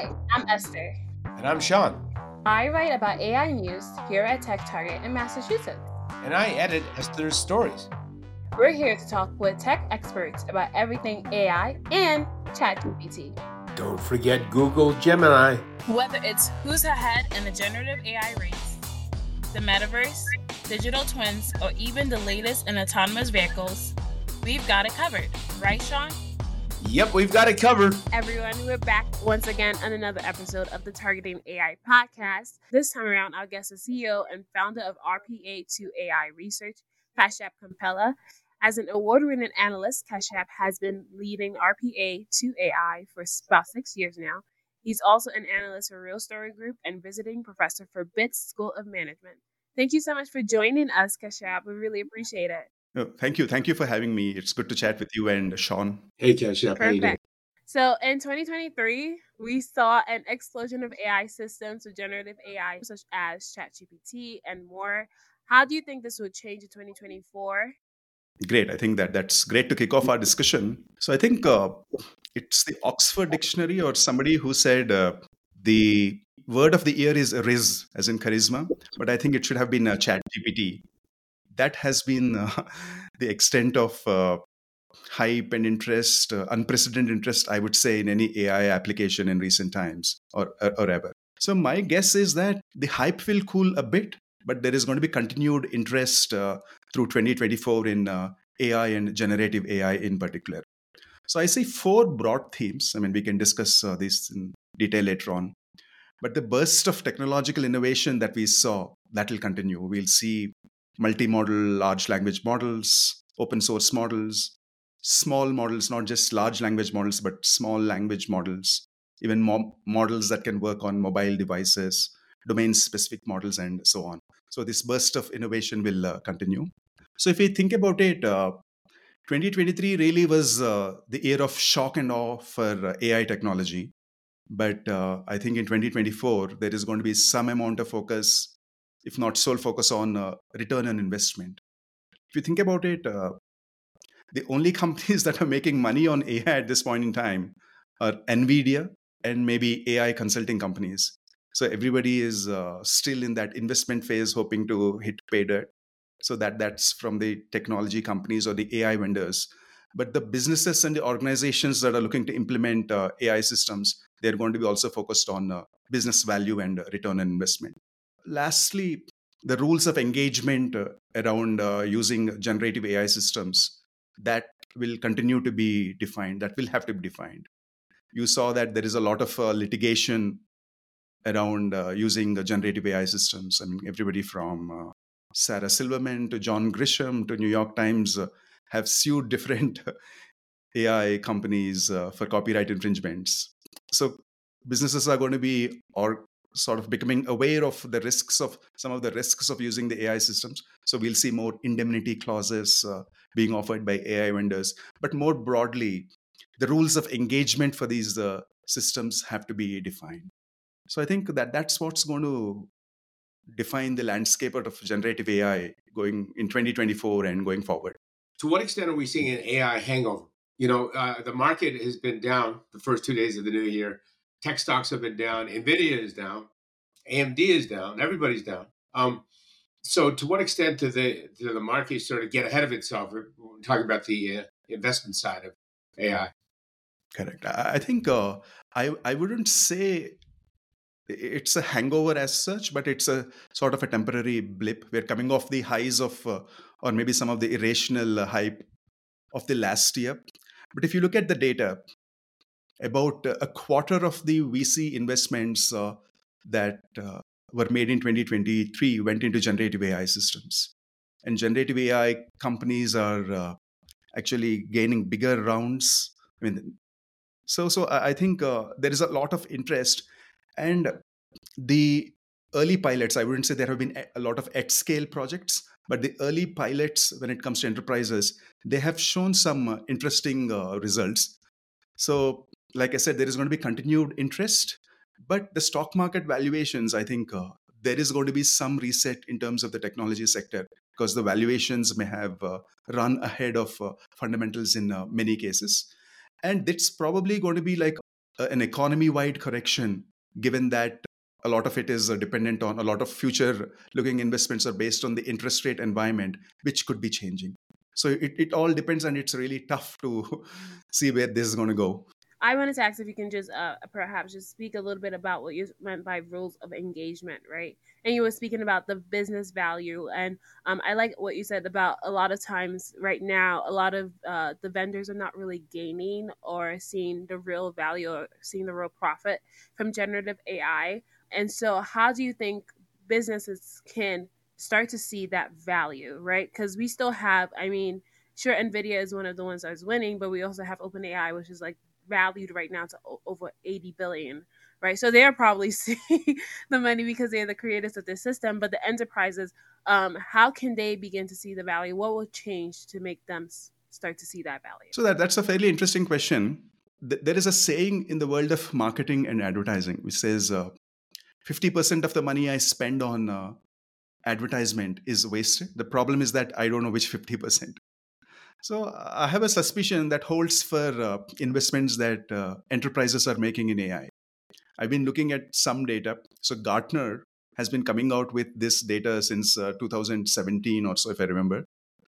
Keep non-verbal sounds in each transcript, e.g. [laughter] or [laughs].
Hi, I'm Esther. And I'm Sean. I write about AI news here at Tech Target in Massachusetts. And I edit Esther's stories. We're here to talk with tech experts about everything AI and ChatGPT. Don't forget Google Gemini. Whether it's who's ahead in the generative AI race, the metaverse, digital twins, or even the latest in autonomous vehicles, we've got it covered. Right, Sean? Yep, we've got it covered. Everyone, we're back once again on another episode of the Targeting AI podcast. This time around, our guest is CEO and founder of RPA2AI Research, Kashyap Kompella. As an award winning analyst, Kashyap has been leading RPA2AI for about six years now. He's also an analyst for Real Story Group and visiting professor for BITS School of Management. Thank you so much for joining us, Kashyap. We really appreciate it. Oh, thank you. Thank you for having me. It's good to chat with you and Sean. Hey, Kashyap. How you doing? Perfect. So in 2023, we saw an explosion of AI systems with generative AI, such as ChatGPT and more. How do you think this will change in 2024? Great. I think that that's great to kick off our discussion. So I think uh, it's the Oxford Dictionary or somebody who said uh, the word of the year is rizz, as in charisma, but I think it should have been uh, Chat GPT. That has been uh, [laughs] the extent of uh, hype and interest, uh, unprecedented interest, I would say, in any AI application in recent times or, or, or ever. So my guess is that the hype will cool a bit, but there is going to be continued interest uh, through 2024 in uh, AI and generative AI in particular. So I see four broad themes. I mean, we can discuss uh, this in detail later on. But the burst of technological innovation that we saw, that will continue. We'll see multimodal large language models, open source models, small models, not just large language models, but small language models, even mo- models that can work on mobile devices, domain specific models, and so on. So this burst of innovation will uh, continue. So if we think about it, uh, 2023 really was uh, the year of shock and awe for uh, AI technology. But uh, I think in 2024, there is going to be some amount of focus, if not sole focus, on uh, return on investment. If you think about it, uh, the only [laughs] companies that are making money on AI at this point in time are NVIDIA and maybe AI consulting companies. So everybody is uh, still in that investment phase, hoping to hit pay dirt. So that that's from the technology companies or the AI vendors. But the businesses and the organizations that are looking to implement uh, AI systems, they're going to be also focused on uh, business value and uh, return on investment. Lastly, the rules of engagement uh, around uh, using generative AI systems that will continue to be defined. That will have to be defined. You saw that there is a lot of uh, litigation around using generative AI systems. I mean, everybody from Sarah Silverman to John Grisham to New York Times have sued different [laughs] AI companies uh, for copyright infringements. So businesses are going to be or sort of becoming aware of the risks of some of the risks of using the AI systems. So we'll see more indemnity clauses uh, being offered by AI vendors. But more broadly, the rules of engagement for these uh, systems have to be defined. So I think that that's what's going to define the landscape of generative AI going in 2024 and going forward. To what extent are we seeing an AI hangover? You know, uh, the market has been down the first two days of the new year. Tech stocks have been down. Nvidia is down. AMD is down. Everybody's down. Um, so, to what extent do the do the market sort of get ahead of itself? We're talking about the uh, investment side of AI. Correct. I think uh, I I wouldn't say it's a hangover as such, but it's a sort of a temporary blip. We're coming off the highs of, uh, or maybe some of the irrational hype of the last year. But if you look at the data, about a quarter of the VC investments uh, that uh, were made in 2023 went into generative AI systems. And generative AI companies are uh, actually gaining bigger rounds. I mean, so so I think uh, there is a lot of interest, and the early pilots. I wouldn't say there have been a a lot of at scale projects, but the early pilots when it comes to enterprises, they have shown some uh, interesting uh, results. So, like I said, there is going to be continued interest, but the stock market valuations, I think. Uh, there is going to be some reset in terms of the technology sector because the valuations may have uh, run ahead of uh, fundamentals in uh, many cases and it's probably going to be like an economy wide correction, given that a lot of it is uh, dependent on a lot of future looking investments are based on the interest rate environment, which could be changing. So it, it all depends, and it's really tough to [laughs] see where this is going to go. I wanted to ask if you can just uh, perhaps just speak a little bit about what you meant by rules of engagement, right? And you were speaking about the business value, and um, I like what you said about a lot of times right now, a lot of uh, the vendors are not really gaining or seeing the real value or seeing the real profit from generative AI. And so, how do you think businesses can start to see that value, right? Because we still have, I mean, sure, NVIDIA is one of the ones that's winning, but we also have OpenAI, which is like valued right now to o- over 80 billion right so they're probably [laughs] seeing the money because they're the creators of this system but the enterprises um, how can they begin to see the value what will change to make them s- start to see that value So that, that's a fairly interesting question. Th- There is a saying in the world of marketing and advertising which says uh, 50% of the money I spend on uh, advertisement is wasted. The problem is that I don't know which 50%. So I have a suspicion that holds for uh, investments that uh, enterprises are making in AI. I've been looking at some data. So Gartner has been coming out with this data since uh, 2017 or so, if I remember.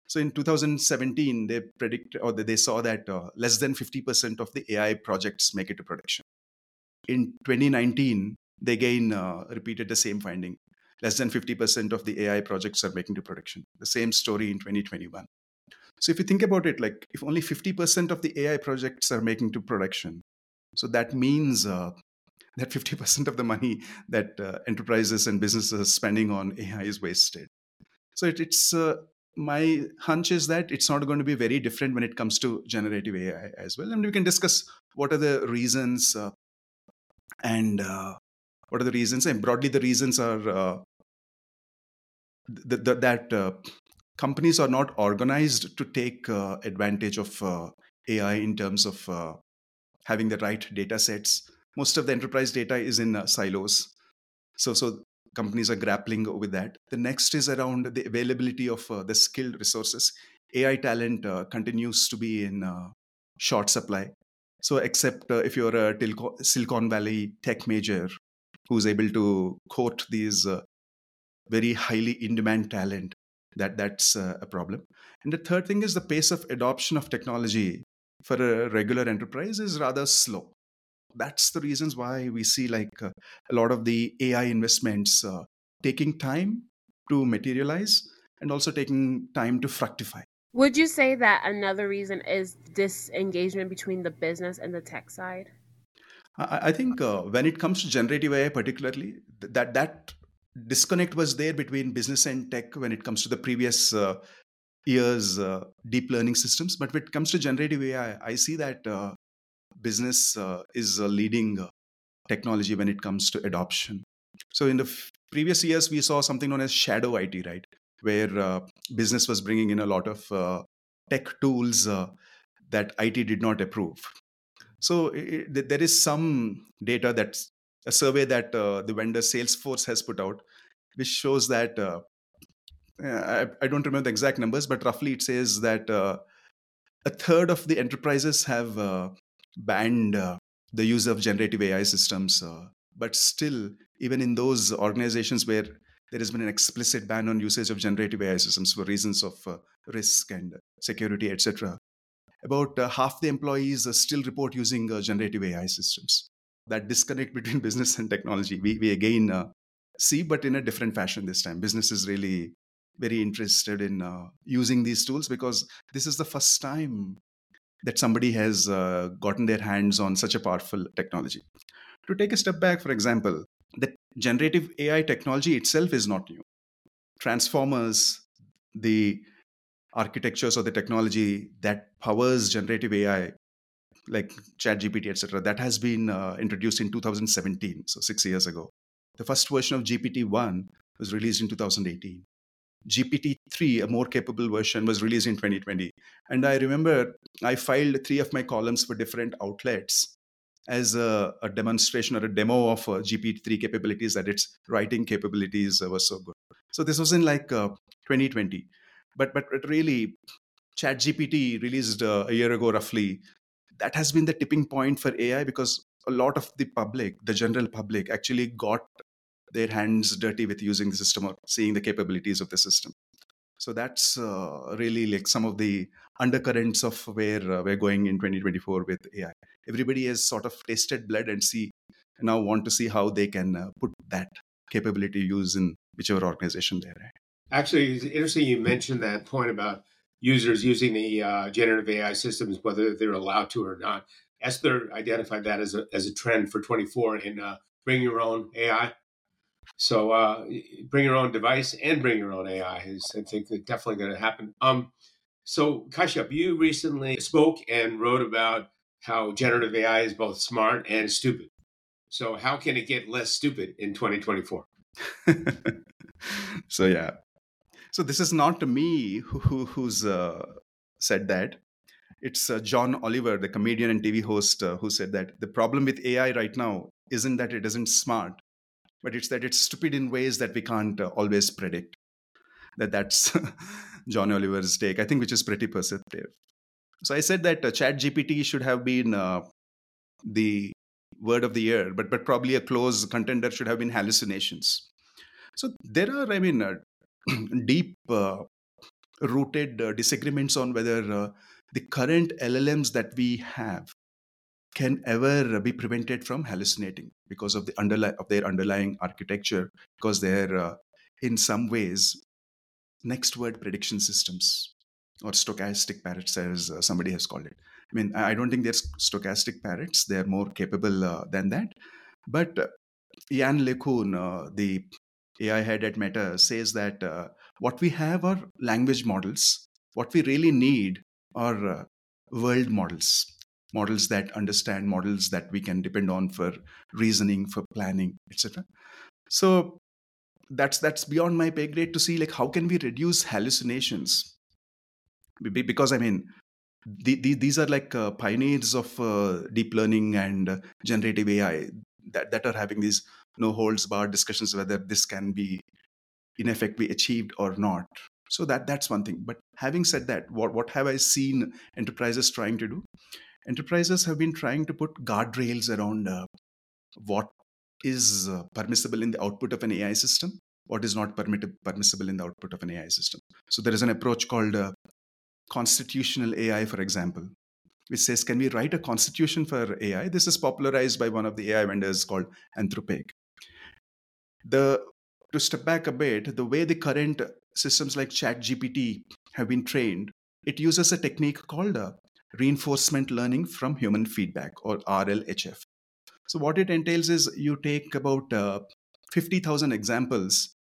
So in 2017, they predict or they saw that uh, less than 50% of the AI projects make it to production. In 2019, they again uh, repeated the same finding. Less than 50% of the AI projects are making to production. The same story in 2021. So if you think about it, like if only 50% of the AI projects are making to production, so that means uh, that 50% of the money that uh, enterprises and businesses are spending on AI is wasted. So it, it's uh, my hunch is that it's not going to be very different when it comes to generative AI as well. And we can discuss what are the reasons uh, and uh, what are the reasons. And broadly, the reasons are uh, th- th- that uh, companies are not organized to take uh, advantage of uh, AI in terms of uh, having the right data sets. Most of the enterprise data is in uh, silos. So, so companies are grappling with that. The next is around the availability of uh, the skilled resources. AI talent uh, continues to be in short supply. So, except if you're a Tilco- Silicon Valley tech major who's able to quote these very highly in-demand talent, that that's uh, a problem. And the third thing is the pace of adoption of technology for a regular enterprise is rather slow. That's the reasons why we see like uh, a lot of the ai investments uh, taking time to materialize and also taking time to fructify. Would you say that another reason is disengagement between the business and the tech side? I, I think uh, when it comes to generative ai particularly th- that that disconnect was there between business and tech when it comes to the previous uh, years uh, deep learning systems but when it comes to generative ai i see that uh, business uh, is a leading uh, technology when it comes to adoption. So in the f- previous years, we saw something known as shadow IT, right, where uh, business was bringing in a lot of tech tools that IT did not approve. So i i- there is some data that's a survey that uh, the vendor Salesforce has put out, which shows that uh, I, I don't remember the exact numbers, but roughly it says that uh, a third of the enterprises have banned the use of generative AI systems. But still, even in those organizations where there has been an explicit ban on usage of generative AI systems for reasons of uh, risk and security, etc., about uh, half the employees uh, still report using generative AI systems. That disconnect between [laughs] business and technology, we, we again uh, see, but in a different fashion this time. Business is really very interested in uh, using these tools because this is the first time that somebody has uh, gotten their hands on such a powerful technology. To take a step back, for example, the generative AI technology itself is not new. Transformers, the architectures or the technology that powers generative AI, like ChatGPT, etc., that has been uh, introduced in 2017, so six years ago. The first version of GPT-1 was released in 2018. GPT-3, a more capable version, was released in 2020. And I remember I filed three of my columns for different outlets as a, a demonstration or a demo of uh, GPT-3 capabilities that its writing capabilities uh, were so good. So this was in like uh, 2020. But but it really, ChatGPT released uh, a year ago roughly. That has been the tipping point for AI because a lot of the public, the general public, actually got their hands dirty with using the system or seeing the capabilities of the system. So that's uh, really like some of the undercurrents of where uh, we're going in 2024 with AI. Everybody has sort of tasted blood and see now want to see how they can uh, put that capability use in whichever organization they're at. Actually, it's interesting you mentioned that point about users using the uh, generative AI systems, whether they're allowed to or not. Esther identified that as a, as a trend for 24 in uh, bring your own AI. So uh, bring your own device and bring your own AI is, I think, definitely going to happen. Um, so Kashyap, you recently spoke and wrote about how generative AI is both smart and stupid. So how can it get less stupid in 2024? [laughs] so yeah, so this is not me who, who who's uh, said that. It's uh, John Oliver, the comedian and TV host, uh, who said that the problem with AI right now isn't that it isn't smart, but it's that it's stupid in ways that we can't uh, always predict. That that's [laughs] John Oliver's take, I think, which is pretty perceptive. So I said that uh, Chat GPT should have been uh, the word of the year, but but probably a close contender should have been hallucinations. So there are, I mean, uh, [clears throat] deep uh, rooted uh, disagreements on whether uh, the current LLMs that we have can ever be prevented from hallucinating because of the underli- of their underlying architecture because they're uh, in some ways next word prediction systems or stochastic parrots as uh, somebody has called it. I mean i don't think they're stochastic parrots. They're more capable uh, than that. But Yann LeCun, the AI head at Meta, says that uh, what we have are language models. What we really need are uh, world models. Models that understand models that we can depend on for reasoning for planning etc so that's that's beyond my pay grade to see like how can we reduce hallucinations? Because i mean the, the, these are like uh, pioneers of uh, deep learning and uh, generative ai that, that are having these no holds barred discussions whether this can be in effect be achieved or not. So that that's one thing. But having said that what, what have i seen enterprises trying to do? Enterprises have been trying to put guardrails around uh, what is uh, permissible in the output of an ai system what is not permitted permissible in the output of an ai system. So there is an approach called uh, constitutional ai for example which says can we write a constitution for ai this is popularized by one of the ai vendors called anthropic the to step back a bit the way the current systems like ChatGPT have been trained, it uses a technique called uh, reinforcement learning from human feedback or RLHF. So, what it entails is you take about uh, 50,000 examples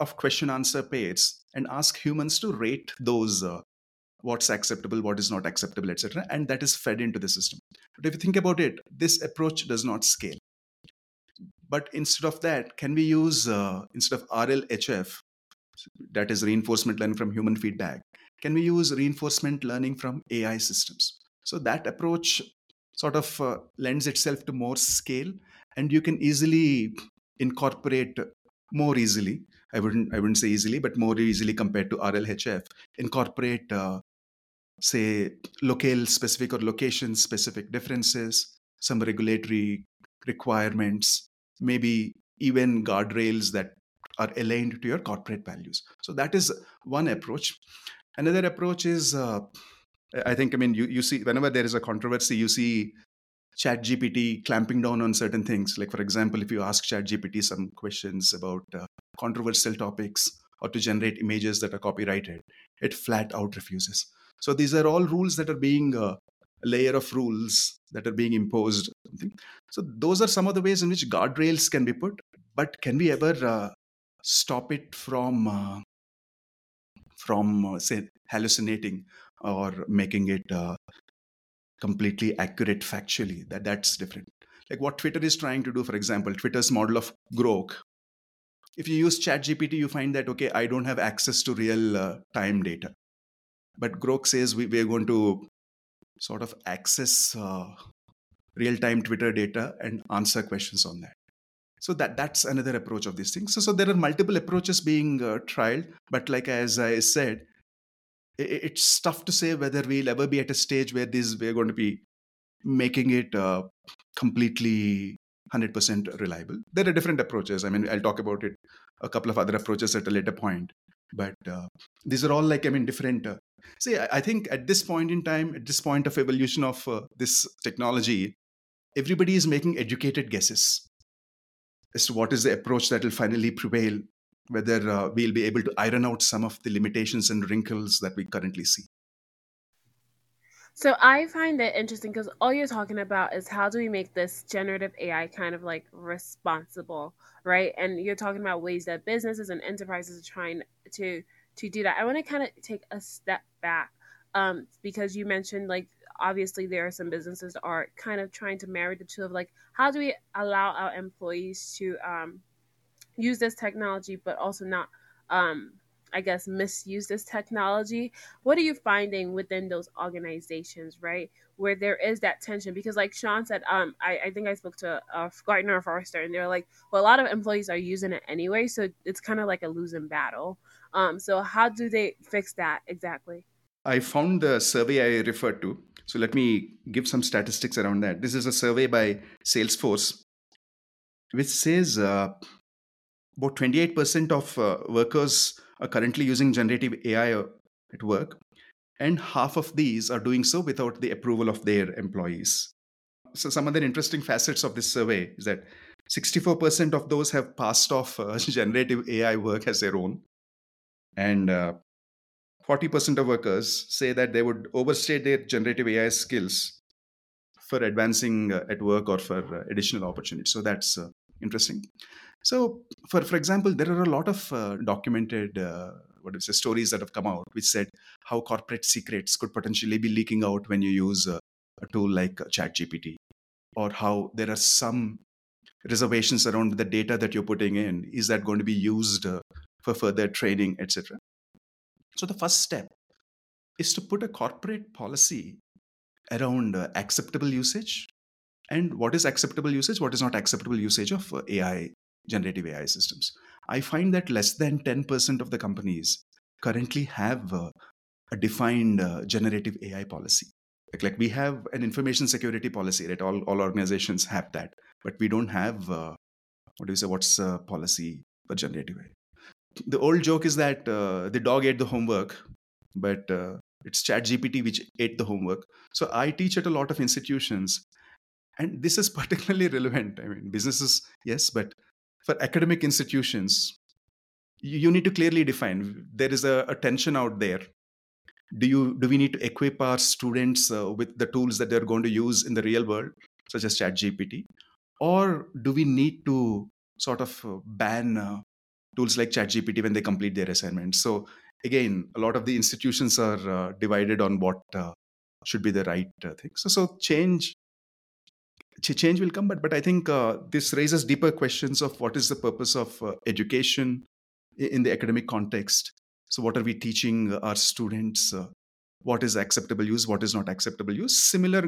of question answer pairs and ask humans to rate those uh, what's acceptable, what is not acceptable, etc. And that is fed into the system. But if you think about it, this approach does not scale. But instead of that, can we use, uh, instead of RLHF, that is reinforcement learning from human feedback can we use reinforcement learning from ai systems? So that approach sort of uh, lends itself to more scale and you can easily incorporate more easily i wouldn't i wouldn't say easily but more easily compared to rlhf incorporate uh, say locale specific or location specific differences some regulatory requirements maybe even guardrails that are aligned to your corporate values. So that is one approach. Another approach is, uh, I think, I mean, you, you see, whenever there is a controversy, you see ChatGPT clamping down on certain things. Like, for example, if you ask ChatGPT some questions about uh, controversial topics or to generate images that are copyrighted, it flat out refuses. So these are all rules that are being uh, layer of rules that are being imposed. So those are some of the ways in which guardrails can be put. But can we ever uh, stop it from uh, from uh, say hallucinating or making it uh, completely accurate factually that that's different like what twitter is trying to do for example twitter's model of grok if you use chat gpt you find that okay i don't have access to real uh, time data but grok says we, we're going to sort of access uh, real time twitter data and answer questions on that so that that's another approach of these things so, so there are multiple approaches being uh, trialed but like as i said it, it's tough to say whether we'll ever be at a stage where this we're going to be making it uh, completely 100% reliable. There are different approaches. I mean, I'll talk about it, a couple of other approaches at a later point. But uh, these are all like, I mean, different. See, I, think at this point in time, at this point of evolution of uh, this technology, everybody is making educated guesses as to what is the approach that will finally prevail, whether uh, we'll be able to iron out some of the limitations and wrinkles that we currently see. So I find it interesting because all you're talking about is how do we make this generative AI kind of like responsible, right? And you're talking about ways that businesses and enterprises are trying to to do that. I want to kind of take a step back um, because you mentioned like obviously there are some businesses that are kind of trying to marry the two of like how do we allow our employees to um, use this technology but also not um, I guess, misuse this technology. What are you finding within those organizations, right, where there is that tension? Because, like Sean said, um, I, I think I spoke to a Gartner or Forrester, and they're like, well, a lot of employees are using it anyway, so it's kind of like a losing battle. Um, so how do they fix that exactly? I found the survey I referred to. So let me give some statistics around that. This is a survey by Salesforce, which says uh, about 28% of uh, workers are currently using generative AI uh, at work, and half of these are doing so without the approval of their employees. So, some other interesting facets of this survey is that 64% of those have passed off uh, [laughs] generative AI work as their own, and uh, 40% of workers say that they would overstate their generative AI skills for advancing uh, at work or for uh, additional opportunities. So that's uh, interesting. So, for for example, there are a lot of uh, documented uh, what is it, stories that have come out which said how corporate secrets could potentially be leaking out when you use a, a tool like uh, ChatGPT, or how there are some reservations around the data that you're putting in. Is that going to be used uh, for further training, etc. So, the first step is to put a corporate policy around uh, acceptable usage and what is acceptable usage what is not acceptable usage of uh, ai generative AI systems. I find that less than 10% of the companies currently have uh, a defined uh, generative AI policy. Like, like we have an information security policy, right? All, all organizations have that, but we don't have, uh, what do you say, what's a policy for generative AI? The old joke is that uh, the dog ate the homework, but uh, it's ChatGPT which ate the homework. So I teach at a lot of institutions, and this is [laughs] particularly relevant. I mean, businesses, yes, but for academic institutions, you, need to clearly define there is a, a, tension out there. Do you do we need to equip our students uh, with the tools that they're going to use in the real world, such as ChatGPT, or do we need to sort of uh, ban uh, tools like ChatGPT when they complete their assignments? So again, a lot of the institutions are uh, divided on what uh, should be the right uh, thing. So so change change will come but but i think uh, this raises deeper questions of what is the purpose of uh, education in the academic context so what are we teaching our students uh, what is acceptable use what is not acceptable use similar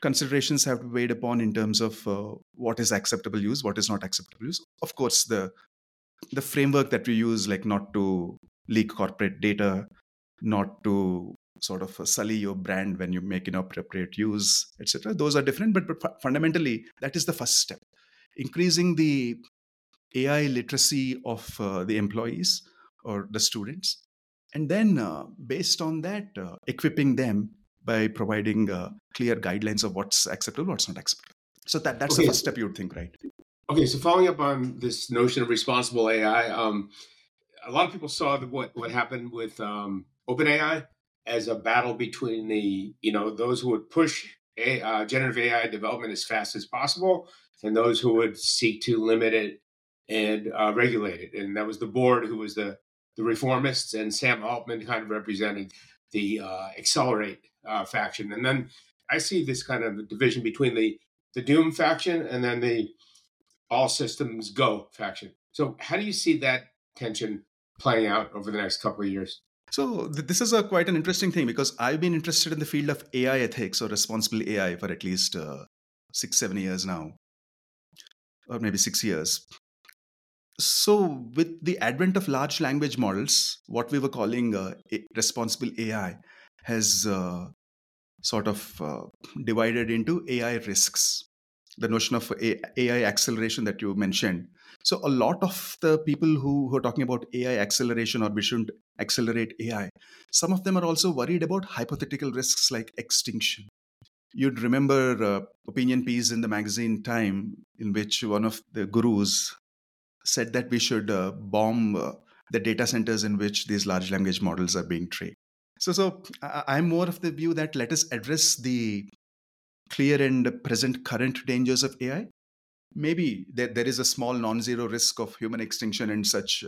considerations have to be weighed upon in terms of uh, what is acceptable use what is not acceptable use of course the the framework that we use like not to leak corporate data not to sort of sully your brand when you make inappropriate use, etc. Those are different, but, but fundamentally, that is the first step. Increasing the AI literacy of uh, the employees or the students, and then uh, based on that, uh, equipping them by providing uh, clear guidelines of what's acceptable, what's not acceptable. So that that's okay. the first step you would think, right? Okay, so following up on this notion of responsible AI, um, a lot of people saw what what happened with um, OpenAI as a battle between the you know those who would push a, uh, generative AI development as fast as possible and those who would seek to limit it and uh, regulate it. And that was the board who was the the reformists, and Sam Altman kind of represented the uh, accelerate uh, faction. And then I see this kind of division between the the doom faction and then the all systems go faction. So how do you see that tension playing out over the next couple of years? So th- this is a quite an interesting thing because I've been interested in the field of AI ethics or responsible AI for at least uh, six, seven years now, or maybe six years. So with the advent of large language models, what we were calling uh, responsible AI has uh, sort of uh, divided into AI risks. The notion of AI acceleration that you mentioned. So, a lot of the people who, who are talking about AI acceleration or we shouldn't accelerate AI, some of them are also worried about hypothetical risks like extinction. You'd remember uh, opinion piece in the magazine Time, in which one of the gurus said that we should uh, bomb uh, the data centers in which these large language models are being trained. So, so I'm more of the view that let us address the clear and present current dangers of AI. Maybe there, there is a small non-zero risk of human extinction and such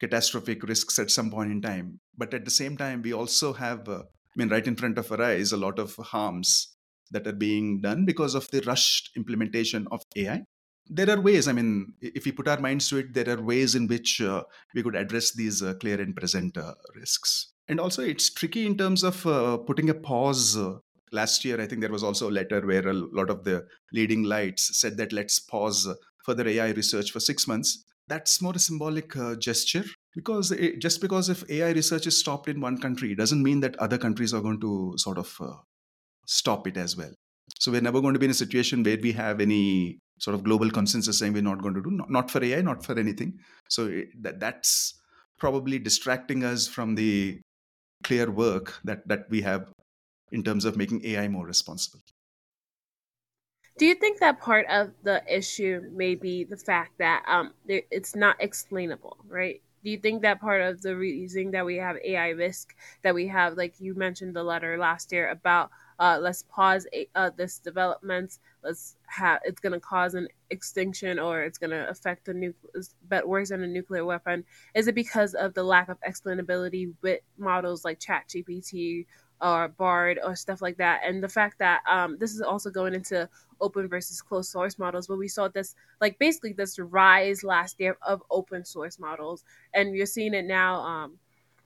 catastrophic risks at some point in time. But at the same time, we also have, uh, I mean, right in front of our eyes, a lot of harms that are being done because of the rushed implementation of AI there are ways i mean if we put our minds to it there are ways in which uh, we could address these uh, clear and present uh, risks and also it's tricky in terms of uh, putting a pause uh, last year i think there was also a letter where a lot of the leading lights said that let's pause further ai research for 6 months. That's more a symbolic uh, gesture because it, just because if ai research is stopped in one country it doesn't mean that other countries are going to sort of stop it as well. So we're never going to be in a situation where we have any sort of global consensus saying we're not going to do not, not for ai not for anything. So it, that that's probably distracting us from the clear work that that we have in terms of making ai more responsible. Do you think that part of the issue may be the fact that um, it's not explainable right? Do you think that part of the reason that we have ai risk that we have like you mentioned the letter last year about uh, let's pause uh, this development let's have it's going to cause an extinction or it's going to affect the nuclear but worse than a nuclear weapon? Is it because of the lack of explainability with models like chat gpt or bard or stuff like that. And the fact that um, this is also going into open versus closed source models but we saw this like basically this rise last year of open source models. And you're seeing it now um,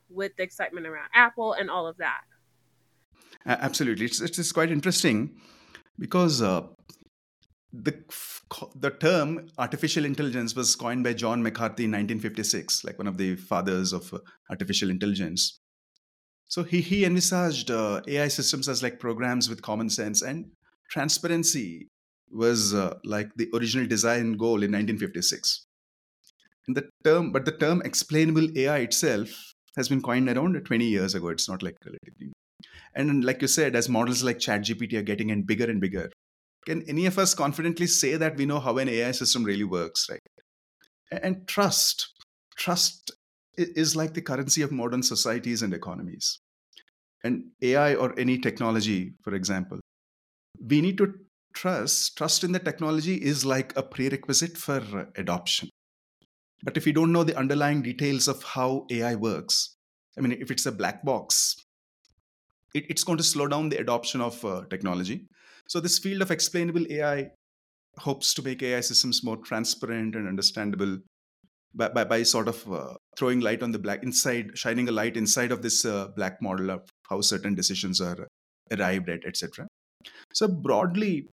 with the excitement around apple and all of that. Absolutely, it's it's quite interesting because uh, the the term artificial intelligence was coined by John McCarthy in 1956, like one of the fathers of uh, artificial intelligence. So he he envisaged uh, AI systems as like programs with common sense and transparency was uh, like the original design goal in 1956. And the term, but the term explainable AI itself has been coined around 20 years ago. It's not like relatively and like you said, as models like ChatGPT are getting in bigger and bigger, can any of us confidently say that we know how an AI system really works, right? And trust, trust is like the currency of modern societies and economies. And AI or any technology, for example, we need to trust. Trust in the technology is like a prerequisite for adoption. But if we don't know the underlying details of how AI works, I mean, if it's a black box, it, it's going to slow down the adoption of uh, technology. So this field of explainable AI hopes to make AI systems more transparent and understandable by, by, by sort of uh, throwing light on the black inside, shining a light inside of this uh, black model of how certain decisions are arrived at, etc. So broadly,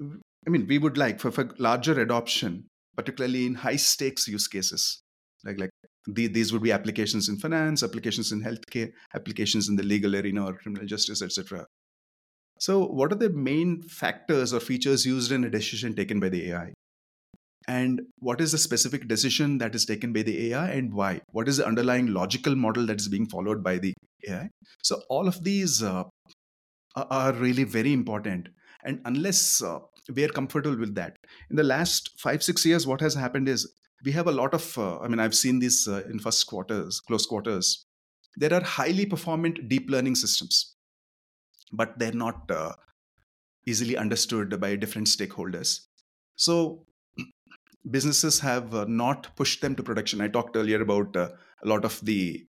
I mean, we would like for, for larger adoption, particularly in high stakes use cases, like like the, these would be applications in finance, applications in healthcare, applications in the legal arena or criminal justice, etc. So, what are the main factors or features used in a decision taken by the AI? And what is the specific decision that is taken by the AI and why? What is the underlying logical model that is being followed by the AI? So, all of these uh, are really very important. And unless uh, we are comfortable with that, in the last five, six years, what has happened is we have a lot of uh, i mean i've seen this uh, in first quarters close quarters there are highly performant deep learning systems but they're not uh, easily understood by different stakeholders so businesses have uh, not pushed them to production i talked earlier about uh, a lot of the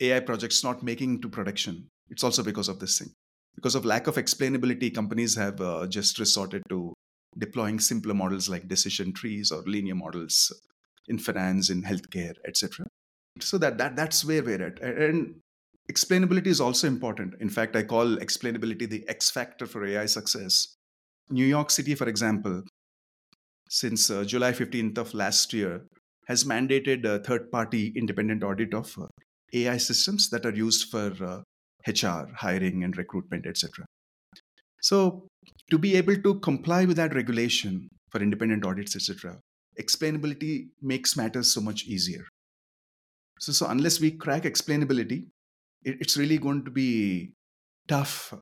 ai projects not making to production it's also because of this thing because of lack of explainability companies have uh, just resorted to deploying simpler models like decision trees or linear models in finance, in healthcare, etc. So that, that that's where we're at. And explainability is also important. In fact, I call explainability the X factor for AI success. New York City, for example, since uh, July 15th of last year, has mandated a third party independent audit of uh, AI systems that are used for uh, HR, hiring, and recruitment, etc. So, to be able to comply with that regulation for independent audits, etc., explainability makes matters so much easier. So, so unless we crack explainability, it, it's really going to be tough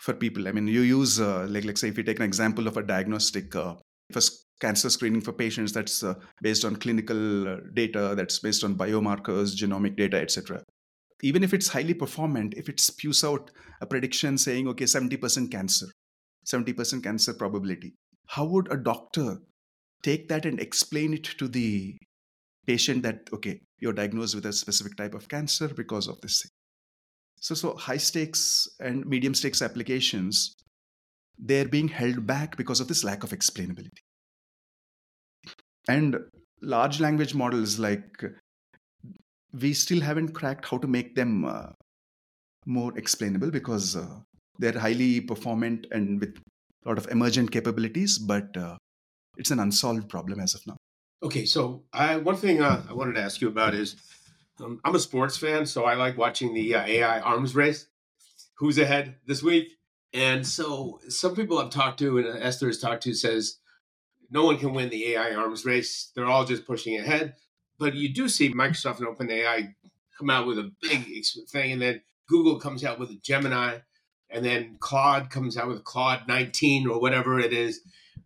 for people. I mean, you use uh, like like say if you take an example of a diagnostic uh, for cancer screening for patients that's uh, based on clinical uh, data, that's based on biomarkers, genomic data, etc. Even if it's highly performant, if it spews out a prediction saying okay, seventy percent cancer, seventy percent cancer probability, how would a doctor take that and explain it to the patient that okay, you're diagnosed with a specific type of cancer because of this thing? So, so high stakes and medium stakes applications, they're being held back because of this lack of explainability. And large language models, like we still haven't cracked how to make them uh, more explainable because uh, they're highly performant and with a lot of emergent capabilities, but uh, it's an unsolved problem as of now. Okay, so I, one thing uh, I wanted to ask you about is um, I'm a sports fan, so I like watching the uh, AI arms race. Who's ahead this week? And so some people I've talked to and Esther has talked to says no one can win the AI arms race. They're all just pushing ahead. But you do see Microsoft and OpenAI come out with a big thing, and then Google comes out with a Gemini, and then Claude comes out with Claude 19 or whatever it is.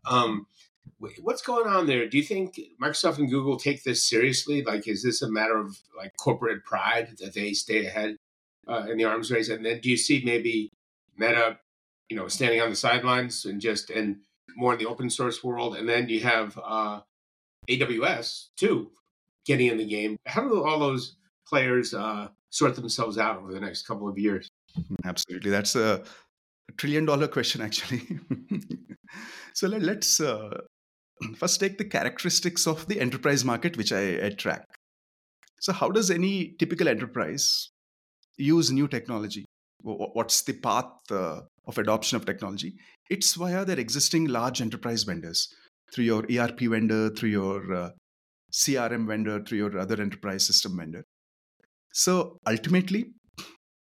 Um, What's going on there? Do you think Microsoft and Google take this seriously? Like, is this a matter of like corporate pride that they stay ahead uh, in the arms race? And then do you see maybe Meta, you know, standing on the sidelines and just and more in the open source world? And then you have uh, AWS too getting in the game. How do all those players uh, sort themselves out over the next couple of years? Absolutely, that's a trillion dollar question actually. [laughs] so let, us uh, [clears throat] First, take the characteristics of the enterprise market, which I, I track. So, how does any typical enterprise use new technology? What's the path uh, of adoption of technology? It's via their existing large enterprise vendors, through your ERP vendor, through your uh, CRM vendor, through your other enterprise system vendor. So ultimately,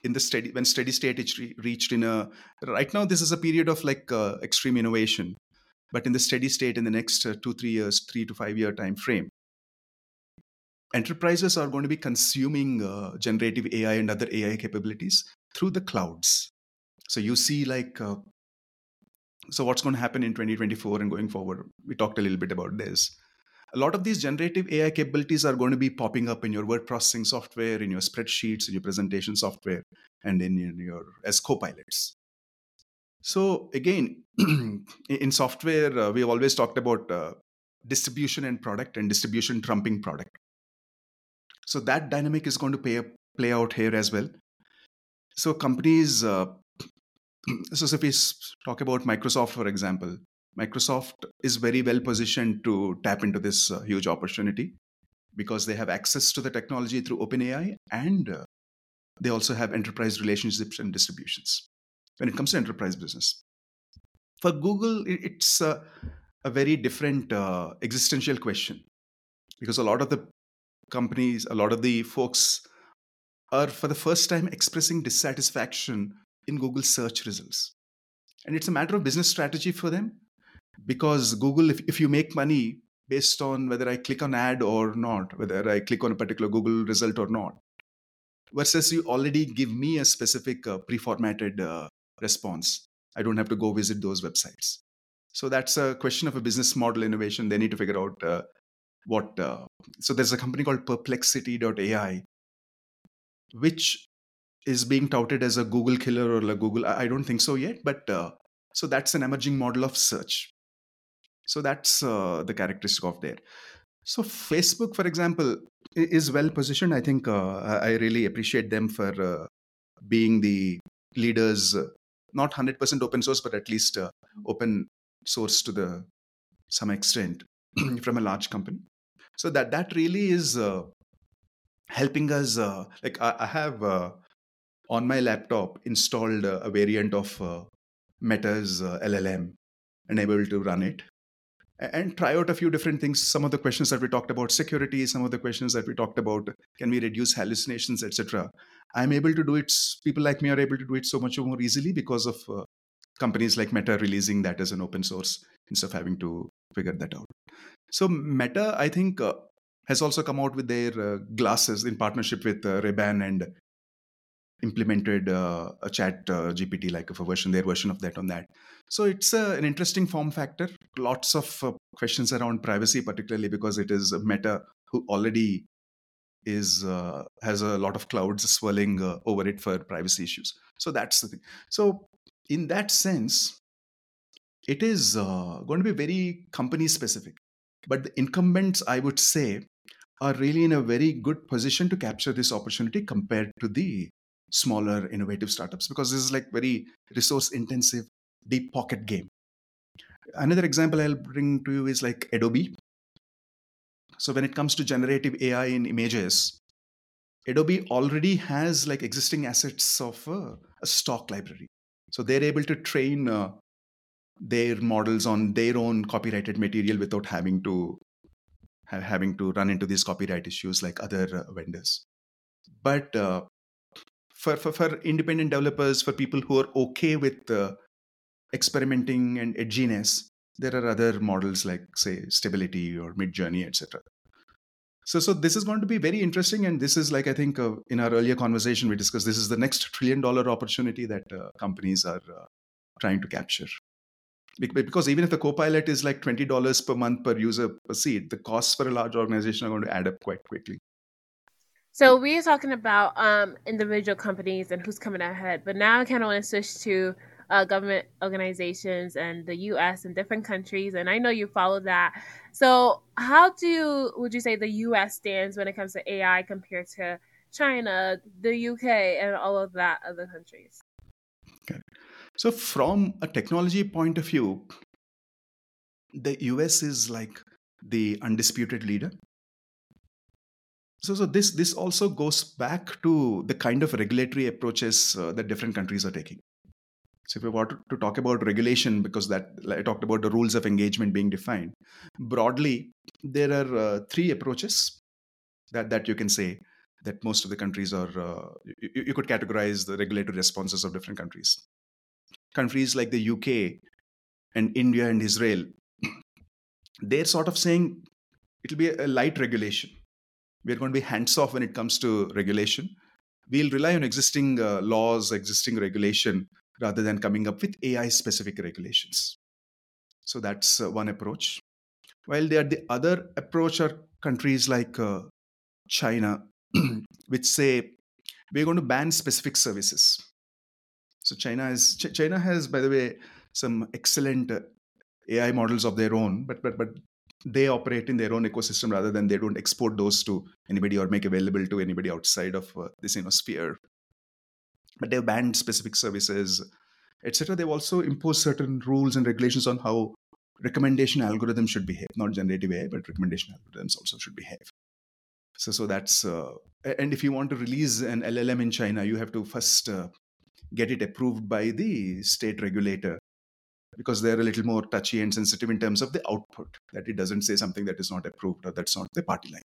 in the steady when steady state is reached in a right now, this is a period of like uh, extreme innovation but in the steady state in the next uh, two three years three to five year time frame enterprises are going to be consuming uh, generative ai and other ai capabilities through the clouds so you see like uh, so what's going to happen in 2024 and going forward we talked a little bit about this a lot of these generative ai capabilities are going to be popping up in your word processing software in your spreadsheets in your presentation software and in, in your as co-pilots so again, [clears throat] in software, uh, we have always talked about uh, distribution and product and distribution trumping product. So that dynamic is going to pay, play out here as well. So companies, uh, [clears throat] so if we talk about Microsoft, for example, Microsoft is very well positioned to tap into this uh, huge opportunity because they have access to the technology through OpenAI and uh, they also have enterprise relationships and distributions when it comes to enterprise business. For Google, it's a, a very different uh, existential question because a lot of the companies, a lot of the folks are for the first time expressing dissatisfaction in Google search results. And it's a matter of business strategy for them because Google, if, if you make money based on whether I click on ad or not, whether I click on a particular Google result or not, versus you already give me a specific uh, pre-formatted uh, response. I don't have to go visit those websites. So that's a question of a business model innovation. They need to figure out uh, what. Uh, so there's a company called Perplexity.ai, which is being touted as a Google killer or a Google. I don't think so yet, but uh, so that's an emerging model of search. So that's uh, the characteristic of there. So Facebook, for example, is well positioned. I think uh, I really appreciate them for uh, being the leaders not 100% open source but at least uh, open source to the some extent [clears throat] from a large company so that that really is uh, helping us uh, like i, I have uh, on my laptop installed a variant of uh, meta's uh, llm and able to run it. And try out a few different things. Some of the questions that we talked about security some of the questions that we talked about can we reduce hallucinations etc i'm able to do it. People like me are able to do it so much more easily because of uh, companies like Meta releasing that as an open source instead of having to figure that out. So Meta, I think, uh, has also come out with their uh, glasses in partnership with uh, Ray-Ban and implemented uh, a chat uh, GPT like a version, their version of that on that. So it's uh, an interesting form factor. Lots of uh, questions around privacy, particularly because it is Meta who already is uh, has a lot of clouds swirling uh, over it for privacy issues. So that's the thing. So in that sense, it is going to be very company specific. But the incumbents, I would say, are really in a very good position to capture this opportunity compared to the smaller innovative startups because this is like very resource intensive deep pocket game. Another example i'll bring to you is like adobe. So when it comes to generative ai in images adobe already has like existing assets of a, a stock library. So they're able to train uh, their models on their own copyrighted material without having to ha- having to run into these copyright issues like other uh, vendors. But uh, for, for, for independent developers, for people who are okay with uh, experimenting and edginess, there are other models like, say, Stability or Midjourney, etc. So, so this is going to be very interesting, and this is like I think uh, in our earlier conversation we discussed. This is the next trillion dollar opportunity that uh, companies are uh, trying to capture. Because even if the copilot is like twenty dollars per month per user per seat, the costs for a large organization are going to add up quite quickly. So we are talking about um, individual companies and who's coming ahead, but now I kind of want to switch to uh, government organizations and the U.S. and different countries, and I know you follow that. So how do would you say the U.S. stands when it comes to AI compared to China, the U.K., and all of that other countries? Okay. So from a technology point of view, the U.S. is like the undisputed leader so, so this this also goes back to the kind of regulatory approaches uh, that different countries are taking. So, if we want to talk about regulation, because that I talked about the rules of engagement being defined broadly, there are uh, three approaches that that you can say that most of the countries are. Uh, you, you could categorize the regulatory responses of different countries. Countries like the UK and India and Israel, [clears throat] they're sort of saying it'll be a light regulation we're going to be hands off when it comes to regulation. We'll rely on existing uh, laws, existing regulation, rather than coming up with AI specific regulations. So that's uh, one approach. While there, the other approach are countries like uh, China, [clears throat] which say we're going to ban specific services. So China is China has, by the way, some excellent uh, AI models of their own, but but but they operate in their own ecosystem rather than they don't export those to anybody or make available to anybody outside of uh, this you know sphere but they've banned specific services etc they've also imposed certain rules and regulations on how recommendation algorithms should behave. Not generative ai but recommendation algorithms also should behave. So so that's uh, and if you want to release an llm in china you have to first uh, get it approved by the state regulator because they're a little more touchy and sensitive in terms of the output, that it doesn't say something that is not approved or that's not the party line.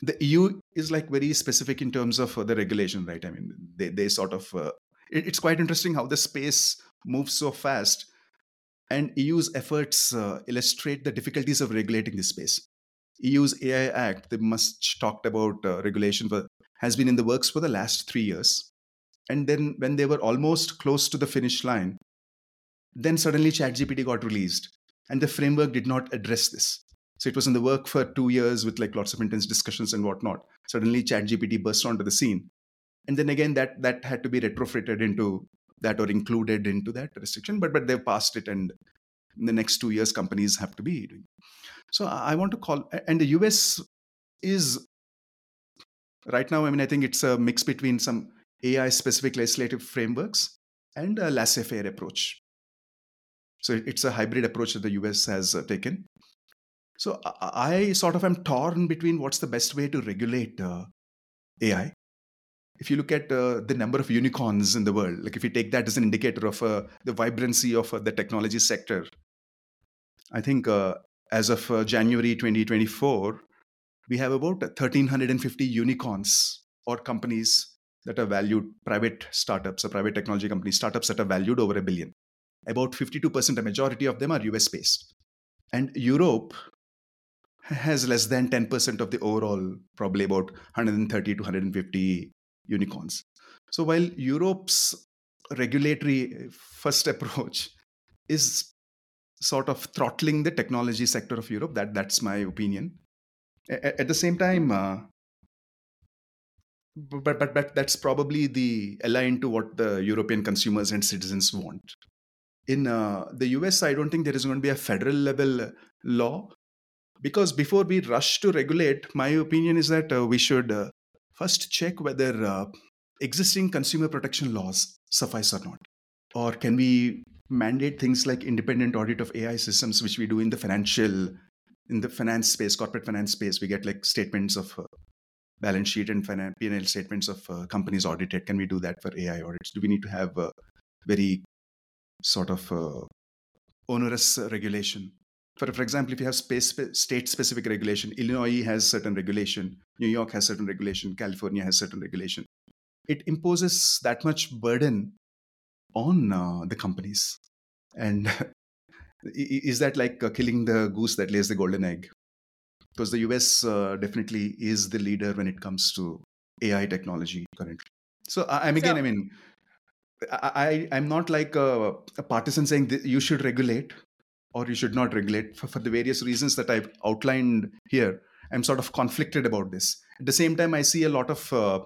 The EU is like very specific in terms of uh, the regulation, right? I mean, they, they sort of, uh, it, it's quite interesting how the space moves so fast and EU's efforts uh, illustrate the difficulties of regulating this space. EU's AI Act, the much talked about uh, regulation, for, has been in the works for the last three years. And then, when they were almost close to the finish line, then suddenly ChatGPT got released, and the framework did not address this. So it was in the work for two years with like lots of intense discussions and whatnot. Suddenly ChatGPT burst onto the scene, and then again that that had to be retrofitted into that or included into that restriction. But but they've passed it, and in the next two years companies have to be doing. So I want to call, and the US is right now. I mean, I think it's a mix between some AI specific legislative frameworks and a laissez faire approach. So it's a hybrid approach that the US has uh, taken. So I sort of am torn between what's the best way to regulate uh, AI. If you look at uh, the number of unicorns in the world, like if you take that as an indicator of uh, the vibrancy of uh, the technology sector, I think uh, as of January 2024, we have about 1,350 unicorns or companies that are valued, private startups or private technology companies, startups that are valued over a billion. About 52%, a majority of them are US based. And Europe has less than 10% of the overall, probably about 130 to 150 unicorns. So while Europe's regulatory first approach is sort of throttling the technology sector of Europe, that that's my opinion. A- at the same time, uh, but, but but that's probably the aligned to what the European consumers and citizens want. In uh, the US, I don't think there is going to be a federal level law because before we rush to regulate, my opinion is that uh, we should uh, first check whether uh, existing consumer protection laws suffice or not, or can we mandate things like independent audit of AI systems, which we do in the financial in the finance space, corporate finance space. We get like statements of uh, balance sheet and P&L statements of uh, companies audited. Can we do that for AI audits? Do we need to have very sort of uh, onerous regulation? For, for example, if you have space, state-specific regulation, Illinois has certain regulation, New York has certain regulation, California has certain regulation. It imposes that much burden on uh, the companies. And [laughs] is that like uh, killing the goose that lays the golden egg? because the US uh, definitely is the leader when it comes to AI technology currently. So I, am again, so, I mean, I, I am not like a, a partisan saying you should regulate or you should not regulate for, for the various reasons that I've outlined here. I'm sort of conflicted about this. At the same time, I see a lot of uh,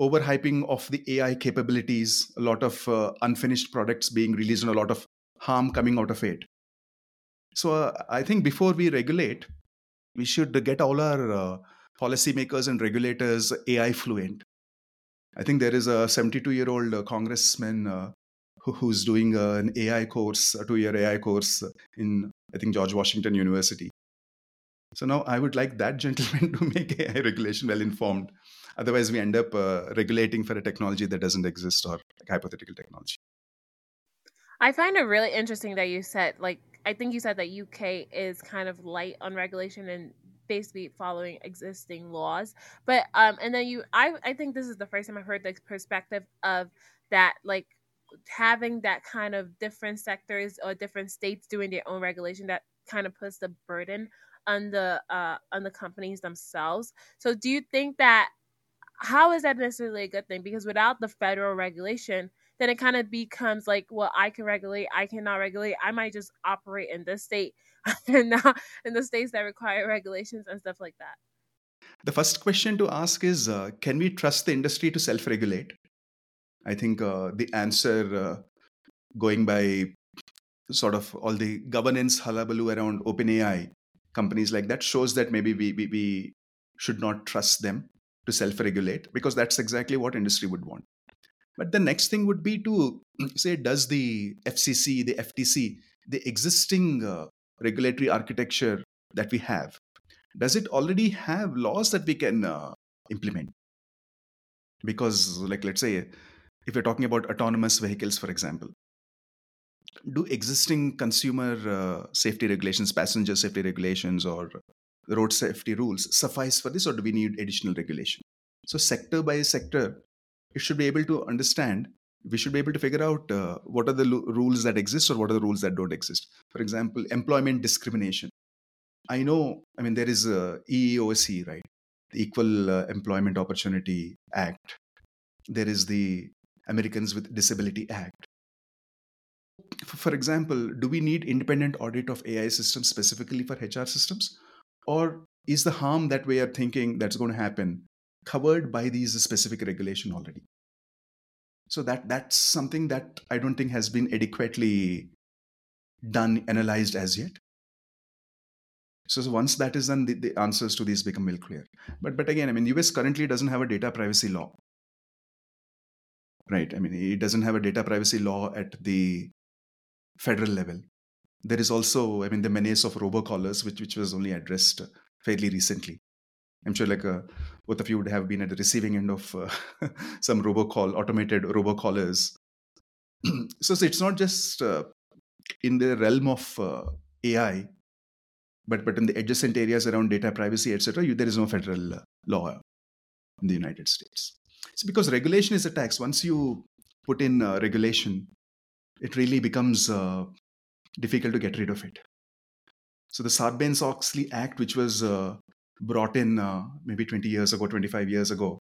overhyping of the AI capabilities, a lot of uh, unfinished products being released, and a lot of harm coming out of it. So uh, I think before we regulate, we should get all our uh, policymakers and regulators AI fluent. I think there is a 72 year old uh, congressman uh, who, who's doing uh, an AI course, a two year AI course in, I think, George Washington University. So now I would like that [laughs] gentleman to make AI regulation well informed. Otherwise, we end up uh, regulating for a technology that doesn't exist or like hypothetical technology. I find it really interesting that you said, like, I think you said that UK is kind of light on regulation and basically following existing laws. But um and then you I I think this is the first time I've heard the perspective of that like having that kind of different sectors or different states doing their own regulation that kind of puts the burden on the uh on the companies themselves. So do you think that how is that necessarily a good thing? Because without the federal regulation, then it kind of becomes like, well, I can regulate, I cannot regulate. I might just operate in this state [laughs] and not in the states that require regulations and stuff like that. The first question to ask is uh, Can we trust the industry to self regulate? I think uh, the answer, uh, going by sort of all the governance hullabaloo around OpenAI, companies like that, shows that maybe we, we, we should not trust them to self regulate because that's exactly what industry would want. But the next thing would be to [clears throat] say, does the FCC, the FTC, the existing uh, regulatory architecture that we have, does it already have laws that we can uh, implement? Because, like, let's say, if we're talking about autonomous vehicles, for example, do existing consumer uh, safety regulations, passenger safety regulations, or road safety rules suffice for this, or do we need additional regulation? So, sector by sector, it should be able to understand we should be able to figure out uh, what are the lo- rules that exist or what are the rules that don't exist. For example employment discrimination. I know i mean there is a eeoc right? The equal uh, employment opportunity act. There is the americans with disability act. For example do we need independent audit of ai systems specifically for hr systems? Or is the harm that we are thinking that's going to happen covered by these specific regulation already. So that that's something that i don't think has been adequately done analyzed as yet. So, once that is done the, the answers to these become well clear. But but again i mean us currently doesn't have a data privacy law. Right? I mean it doesn't have a data privacy law at the federal level. There is also i mean the menace of robocallers which which was only addressed fairly recently I'm sure like uh, both of you would have been at the receiving end of uh, [laughs] some robocall, automated robocallers. [clears throat] so, so, it's not just uh, in the realm of uh, AI, but but in the adjacent areas around data privacy, etc. There is no federal law in the United States. It's because regulation is a tax. Once you put in regulation, it really becomes uh, difficult to get rid of it. So the Sarbanes-Oxley Act, which was uh, brought in uh, maybe 20 years ago, 25 years ago,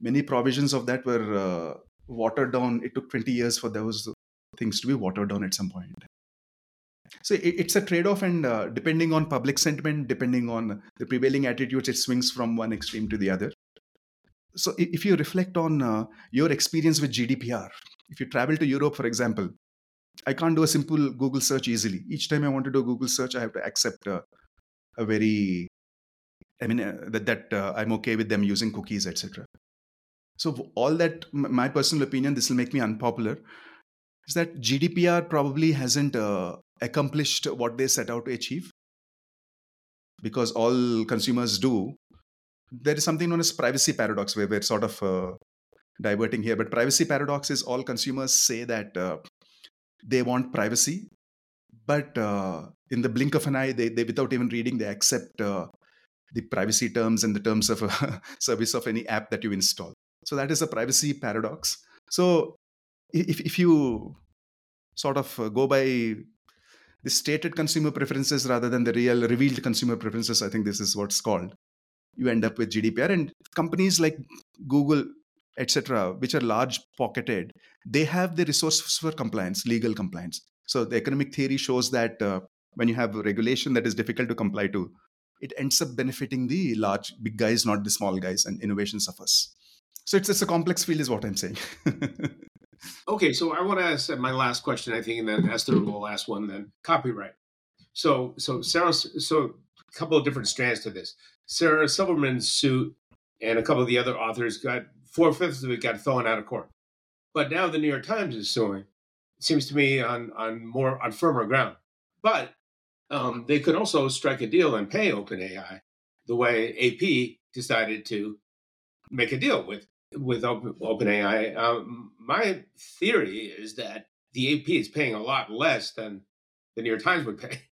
many provisions of that were uh, watered down. It took 20 years for those things to be watered down at some point. So it, it's a trade-off, and uh, depending on public sentiment, depending on the prevailing attitudes, it swings from one extreme to the other. So if you reflect on uh, your experience with GDPR, if you travel to Europe, for example, I can't do a simple Google search easily. Each time I want to do a Google search, I have to accept a very, I mean, uh, that, that uh, I'm okay with them using cookies, etc. So all that, my personal opinion, this will make me unpopular, is that GDPR probably hasn't uh, accomplished what they set out to achieve because all consumers do. There is something known as privacy paradox where we're sort of uh, diverting here, but privacy paradox is all consumers say that uh, they want privacy, but uh, in the blink of an eye, they, they without even reading, they accept the privacy terms and the terms of a [laughs] service of any app that you install. So that is a privacy paradox. So if, if you sort of uh, go by the stated consumer preferences rather than the real revealed consumer preferences, I think this is what's called. You end up with GDPR and companies like Google, etc., which are large pocketed, they have the resources for compliance, legal compliance. So the economic theory shows that uh, when you have regulation that is difficult to comply to, it ends up benefiting the large, big guys, not the small guys, and innovation suffers. So it's, it's a complex field, is what I'm saying. [laughs] okay, so I want to ask uh, my last question, I think, and then Esther will ask one. Then copyright. So, so Sarah, so a couple of different strands to this. Sarah Silverman's suit and a couple of the other authors got four fifths of it got thrown out of court. But now the New York Times is suing. Seems to me on on more on firmer ground. But um, they could also strike a deal and pay OpenAI the way AP decided to make a deal with with Open, OpenAI. Um, my theory is that the AP is paying a lot less than the New York Times would pay. [laughs]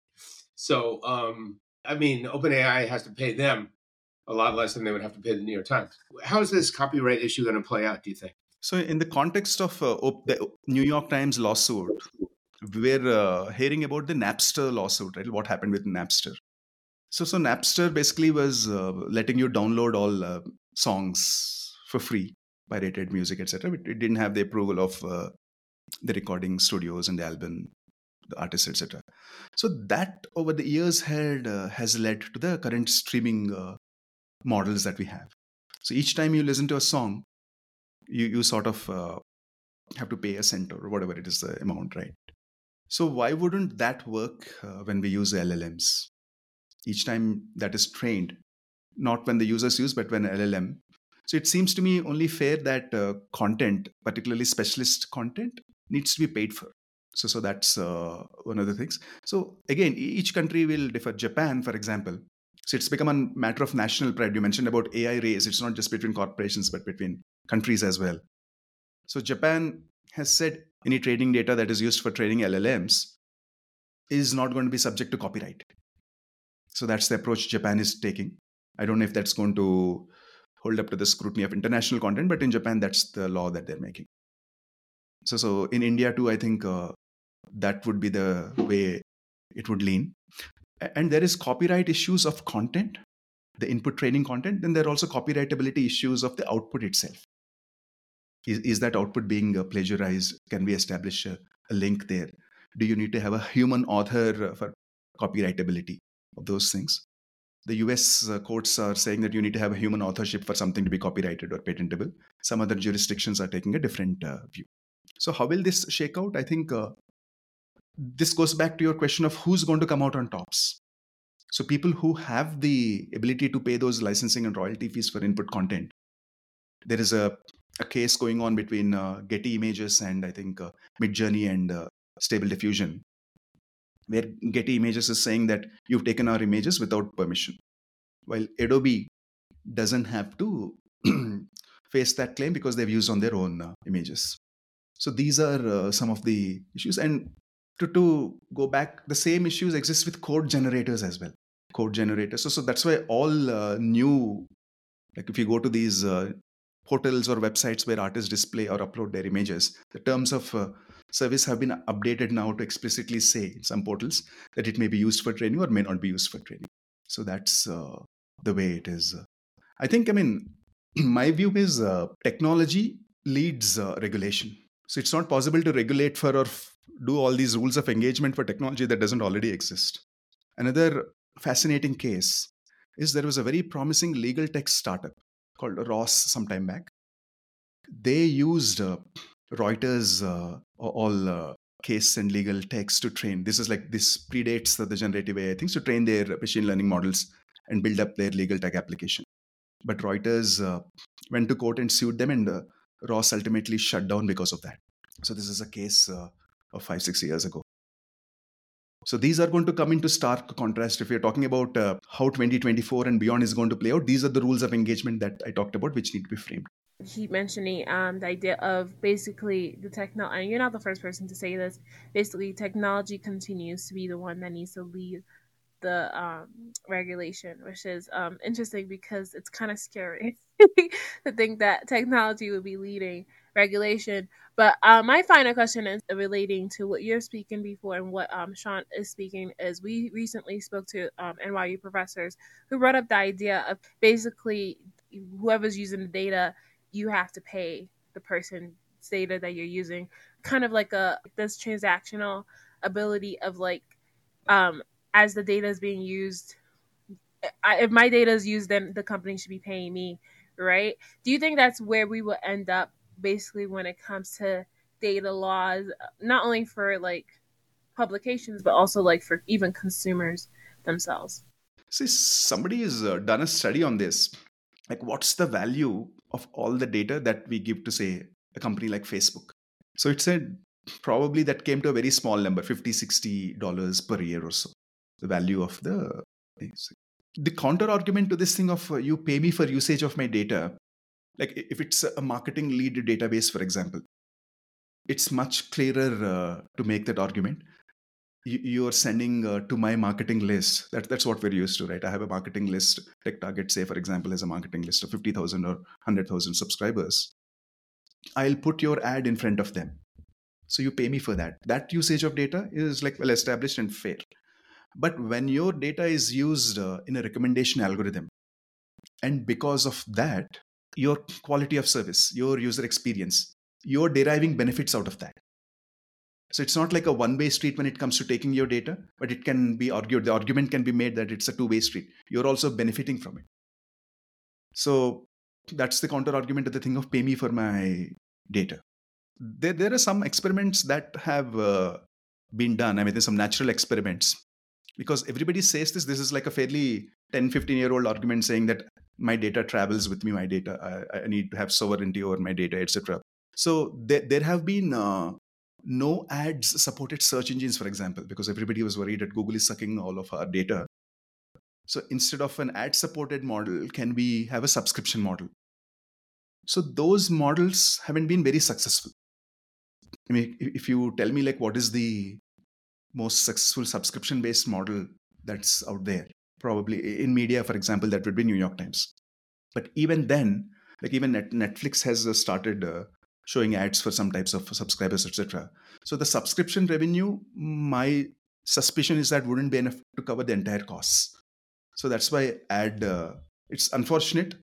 So, um, I mean, OpenAI has to pay them a lot less than they would have to pay the New York Times. How is this copyright issue going to play out, do you think? So, in the context of uh, the New York Times lawsuit, we're uh, hearing about the Napster lawsuit, right? What happened with Napster? So, so Napster basically was uh, letting you download all uh, songs for free, pirated music, etc. It didn't have the approval of uh, the recording studios and the album, the artists, etc. So that over the years had uh, has led to the current streaming models that we have. So each time you listen to a song, you you sort of uh, have to pay a cent or whatever it is the amount, right? So why wouldn't that work uh, when we use LLMs? Each time that is trained, not when the users use, but when LLM. So it seems to me only fair that uh, content, particularly specialist content, needs to be paid for. So, so that's uh, one of the things. So again, each country will differ. Japan, for example, so it's become a matter of national pride. You mentioned about AI race. It's not just between corporations, but between countries as well. So Japan has said any training data that is used for training LLMs is not going to be subject to copyright. So that's the approach Japan is taking. I don't know if that's going to hold up to the scrutiny of international content, but in Japan, that's the law that they're making. So, so in India too, I think uh, that would be the way it would lean and there is copyright issues of content the input training content then there are also copyrightability issues of the output itself is, is that output being uh, plagiarized? Can we establish a, a, link there? Do you need to have a human author uh, for copyrightability of those things? The us uh, courts are saying that you need to have a human authorship for something to be copyrighted or patentable. Some other jurisdictions are taking a different uh, view. So how will this shake out? I think uh, this goes back to your question of who's going to come out on tops. So people who have the ability to pay those licensing and royalty fees for input content. There is a, a case going on between uh, Getty Images and I think uh, Midjourney and uh, Stable Diffusion, where Getty Images is saying that you've taken our images without permission, while Adobe doesn't have to [clears throat] face that claim because they've used on their own uh, images. So these are uh, some of the issues, and to, to go back, the same issues exist with code generators as well. Code generators. So, so that's why all uh, new, like if you go to these uh, portals or websites where artists display or upload their images, the terms of uh, service have been updated now to explicitly say in some portals that it may be used for training or may not be used for training. So that's uh, the way it is. I think, I mean, [clears throat] my view is uh, technology leads uh, regulation. So it's not possible to regulate for or f- do all these rules of engagement for technology that doesn't already exist. Another fascinating case is there was a very promising legal tech startup called Ross some time back. They used uh, Reuters uh, all uh, case and legal text to train. This is like this predates the, the generative AI things to train their machine learning models and build up their legal tech application. But Reuters uh, went to court and sued them, and uh, Ross ultimately shut down because of that. So this is a case uh, of five six years ago. So these are going to come into stark contrast if you're talking about uh, how 2024 and beyond is going to play out. These are the rules of engagement that I talked about, which need to be framed. Keep mentioning um, the idea of basically the technology, and you're not the first person to say this. Basically, technology continues to be the one that needs to lead the um, regulation, which is um, interesting because it's kind of scary [laughs] to think that technology would be leading regulation. But uh, my final question is relating to what you're speaking before and what um, Shaun is speaking is we recently spoke to um, NYU professors who brought up the idea of basically whoever's using the data, you have to pay the person's data that you're using, kind of like a this transactional ability of like um, as the data is being used, I, if my data is used, then the company should be paying me, right? Do you think that's where we will end up basically when it comes to data laws, not only for like publications, but also like for even consumers themselves. See, somebody has uh, done a study on this. Like, what's the value of all the data that we give to, say, a company like Facebook? So it said probably that came to a very small number 50 60 dollars per year or so the value of the the counter argument to this thing of uh, you pay me for usage of my data like if it's a marketing lead database for example it's much clearer uh, to make that argument. You, are sending uh, to my marketing list. That, that's what we're used to right? I have a marketing list. TechTarget say for example has a marketing list of 50000 or 100000 subscribers. I'll put your ad in front of them. So you pay me for that. That usage of data is like well established and fair. But when your data is used uh, in a recommendation algorithm and because of that your quality of service, your user experience, you're deriving benefits out of that. So it's not like a one way street when it comes to taking your data, but it can be argued, the argument can be made that it's a two way street. You're also benefiting from it. So that's the counter argument to the thing of pay me for my data. There, there are some experiments that have uh, been done. I mean, there's some natural experiments because everybody says this. This is like a fairly 10, 15 year old argument saying that my data travels with me my data i, I need to have sovereignty over my data etc so there, there have been uh, no ads supported search engines for example because everybody was worried that google is sucking all of our data. So instead of an ad supported model can we have a subscription model? So those models haven't been very successful. I mean if you tell me like what is the most successful subscription based model that's out there probably in media for example that would be new york times. But even then like even netflix has uh, started uh, showing ads for some types of subscribers etc so the subscription revenue my suspicion is that wouldn't be enough to cover the entire costs. So that's why ad uh, it's unfortunate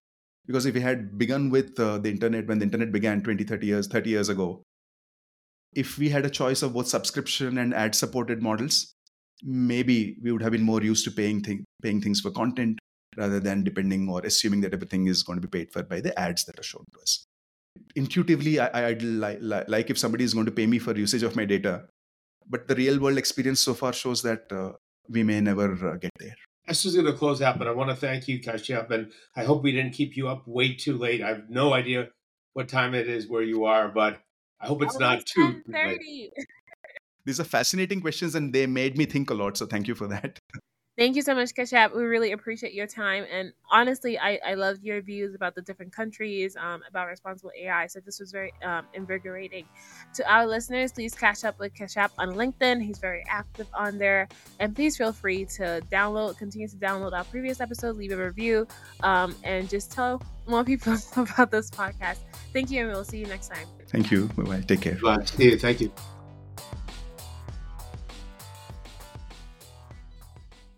because if we had begun with uh, the internet when the internet began 20 30 years 30 years ago if we had a choice of both subscription and ad supported models maybe we would have been more used to paying thing, paying things for content rather than depending or assuming that everything is going to be paid for by the ads that are shown to us. Intuitively, I, would li- li- like if somebody is going to pay me for usage of my data, but the real world experience so far shows that uh, we may never uh, get there. Esther's going to close out, but I want to thank you, Kashyap, and I hope we didn't keep you up way too late. I have no idea what time it is where you are, but I hope it's oh, not too late. These are fascinating questions and they made me think a lot. So thank you for that. [laughs] Thank you so much, Kashyap. We really appreciate your time. And honestly, I, I loved your views about the different countries, um, about responsible AI. So this was very um, invigorating. To our listeners, please catch up with Kashyap on LinkedIn. He's very active on there. And please feel free to download, continue to download our previous episodes, leave a review, um, and just tell more people [laughs] about this podcast. Thank you, and we'll see you next time. Thank you. Bye bye. Take care. Bye. See you. Thank you.